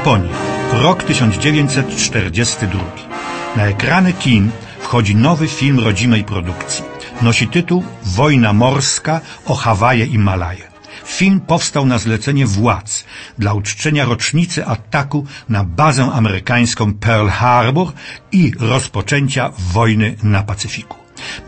Japonia. Rok 1942. Na ekrany kin wchodzi nowy film rodzimej produkcji. Nosi tytuł Wojna morska o Hawaje i Malaje. Film powstał na zlecenie władz dla uczczenia rocznicy ataku na bazę amerykańską Pearl Harbor i rozpoczęcia wojny na Pacyfiku.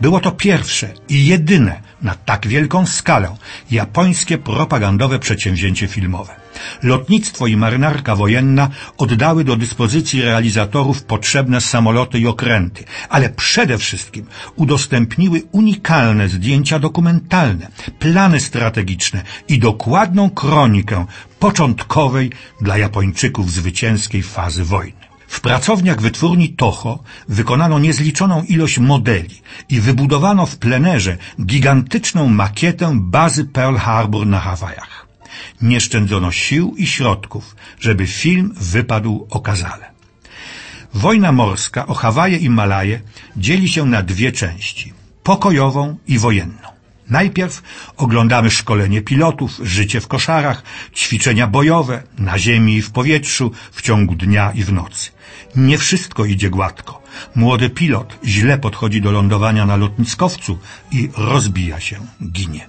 Było to pierwsze i jedyne na tak wielką skalę japońskie propagandowe przedsięwzięcie filmowe. Lotnictwo i marynarka wojenna oddały do dyspozycji realizatorów potrzebne samoloty i okręty, ale przede wszystkim udostępniły unikalne zdjęcia dokumentalne, plany strategiczne i dokładną kronikę początkowej dla Japończyków zwycięskiej fazy wojny. W pracowniach wytwórni Toho wykonano niezliczoną ilość modeli i wybudowano w plenerze gigantyczną makietę bazy Pearl Harbor na Hawajach. Nie szczędzono sił i środków, żeby film wypadł okazale. Wojna morska o Hawaje i Malaje dzieli się na dwie części pokojową i wojenną. Najpierw oglądamy szkolenie pilotów, życie w koszarach, ćwiczenia bojowe, na ziemi i w powietrzu, w ciągu dnia i w nocy. Nie wszystko idzie gładko. Młody pilot źle podchodzi do lądowania na lotniskowcu i rozbija się, ginie.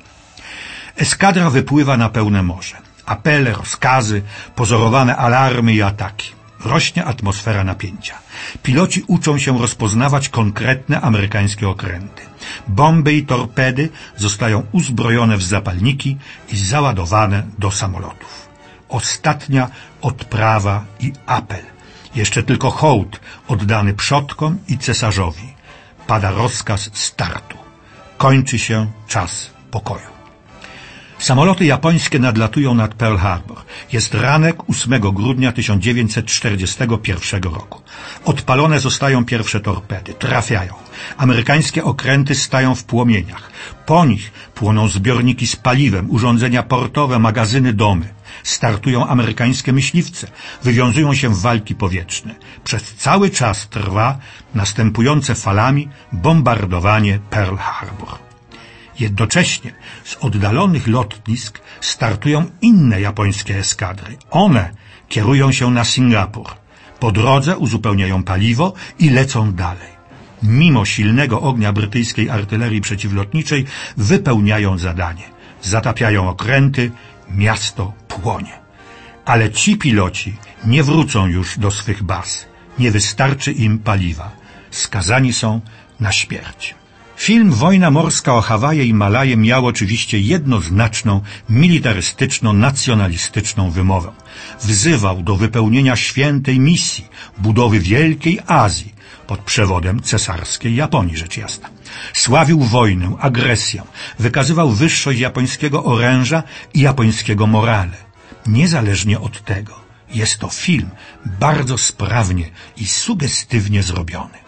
Eskadra wypływa na pełne morze. Apele, rozkazy, pozorowane alarmy i ataki. Rośnie atmosfera napięcia. Piloci uczą się rozpoznawać konkretne amerykańskie okręty. Bomby i torpedy zostają uzbrojone w zapalniki i załadowane do samolotów. Ostatnia odprawa i apel. Jeszcze tylko hołd oddany przodkom i cesarzowi. Pada rozkaz startu. Kończy się czas pokoju. Samoloty japońskie nadlatują nad Pearl Harbor. Jest ranek 8 grudnia 1941 roku. Odpalone zostają pierwsze torpedy. Trafiają. Amerykańskie okręty stają w płomieniach. Po nich płoną zbiorniki z paliwem, urządzenia portowe, magazyny, domy. Startują amerykańskie myśliwce. Wywiązują się walki powietrzne. Przez cały czas trwa następujące falami bombardowanie Pearl Harbor. Jednocześnie z oddalonych lotnisk startują inne japońskie eskadry. One kierują się na Singapur. Po drodze uzupełniają paliwo i lecą dalej. Mimo silnego ognia brytyjskiej artylerii przeciwlotniczej wypełniają zadanie. Zatapiają okręty, miasto płonie. Ale ci piloci nie wrócą już do swych baz. Nie wystarczy im paliwa. Skazani są na śmierć. Film Wojna morska o Hawaje i Malaje miał oczywiście jednoznaczną, militarystyczno-nacjonalistyczną wymowę. Wzywał do wypełnienia świętej misji budowy Wielkiej Azji pod przewodem cesarskiej Japonii, rzecz jasna. Sławił wojnę, agresję, wykazywał wyższość japońskiego oręża i japońskiego morale. Niezależnie od tego, jest to film bardzo sprawnie i sugestywnie zrobiony.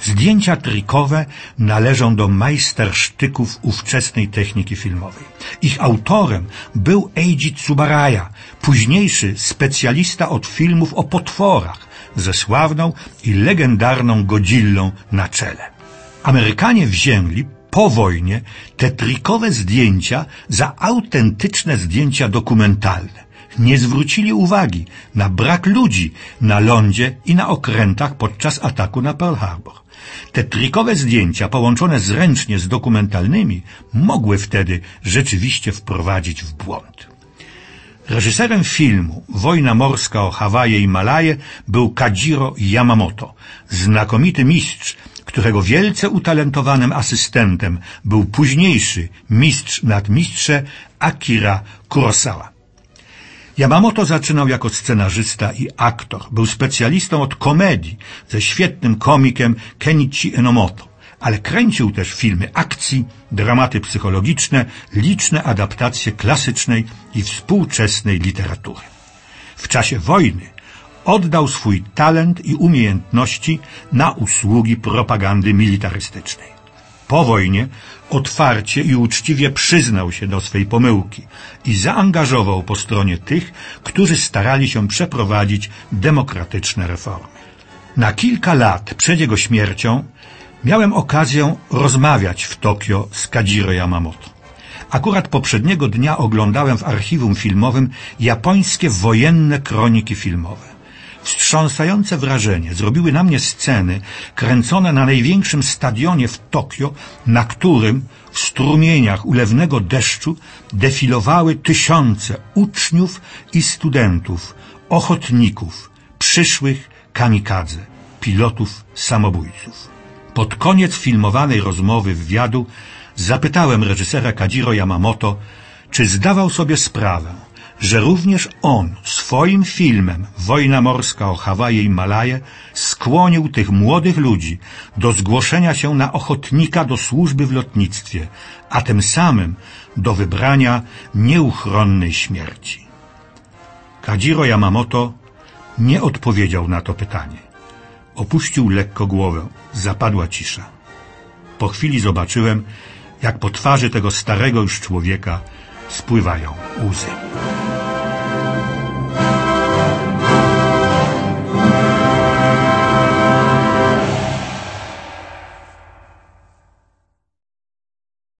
Zdjęcia trikowe należą do majstersztyków ówczesnej techniki filmowej. Ich autorem był Eiji Tsubaraya, późniejszy specjalista od filmów o potworach, ze sławną i legendarną Godzillą na czele. Amerykanie wzięli po wojnie te trikowe zdjęcia za autentyczne zdjęcia dokumentalne. Nie zwrócili uwagi na brak ludzi na lądzie i na okrętach podczas ataku na Pearl Harbor. Te trikowe zdjęcia, połączone zręcznie z dokumentalnymi, mogły wtedy rzeczywiście wprowadzić w błąd. Reżyserem filmu Wojna morska o Hawaje i Malaje był Kajiro Yamamoto, znakomity mistrz, którego wielce utalentowanym asystentem był późniejszy mistrz nadmistrze Akira Kurosawa. Yamamoto zaczynał jako scenarzysta i aktor. Był specjalistą od komedii ze świetnym komikiem Kenichi Enomoto, ale kręcił też filmy akcji, dramaty psychologiczne, liczne adaptacje klasycznej i współczesnej literatury. W czasie wojny oddał swój talent i umiejętności na usługi propagandy militarystycznej. Po wojnie otwarcie i uczciwie przyznał się do swej pomyłki i zaangażował po stronie tych, którzy starali się przeprowadzić demokratyczne reformy. Na kilka lat przed jego śmiercią miałem okazję rozmawiać w Tokio z Kajiro Yamamoto. Akurat poprzedniego dnia oglądałem w archiwum filmowym japońskie wojenne kroniki filmowe. Wstrząsające wrażenie zrobiły na mnie sceny kręcone na największym stadionie w Tokio, na którym w strumieniach ulewnego deszczu defilowały tysiące uczniów i studentów, ochotników, przyszłych kamikadze, pilotów samobójców. Pod koniec filmowanej rozmowy wywiadu zapytałem reżysera Kajiro Yamamoto, czy zdawał sobie sprawę, że również on swoim filmem Wojna morska o Hawaje i Malaje skłonił tych młodych ludzi do zgłoszenia się na ochotnika do służby w lotnictwie, a tym samym do wybrania nieuchronnej śmierci. Kajiro Yamamoto nie odpowiedział na to pytanie. Opuścił lekko głowę, zapadła cisza. Po chwili zobaczyłem, jak po twarzy tego starego już człowieka spływają łzy.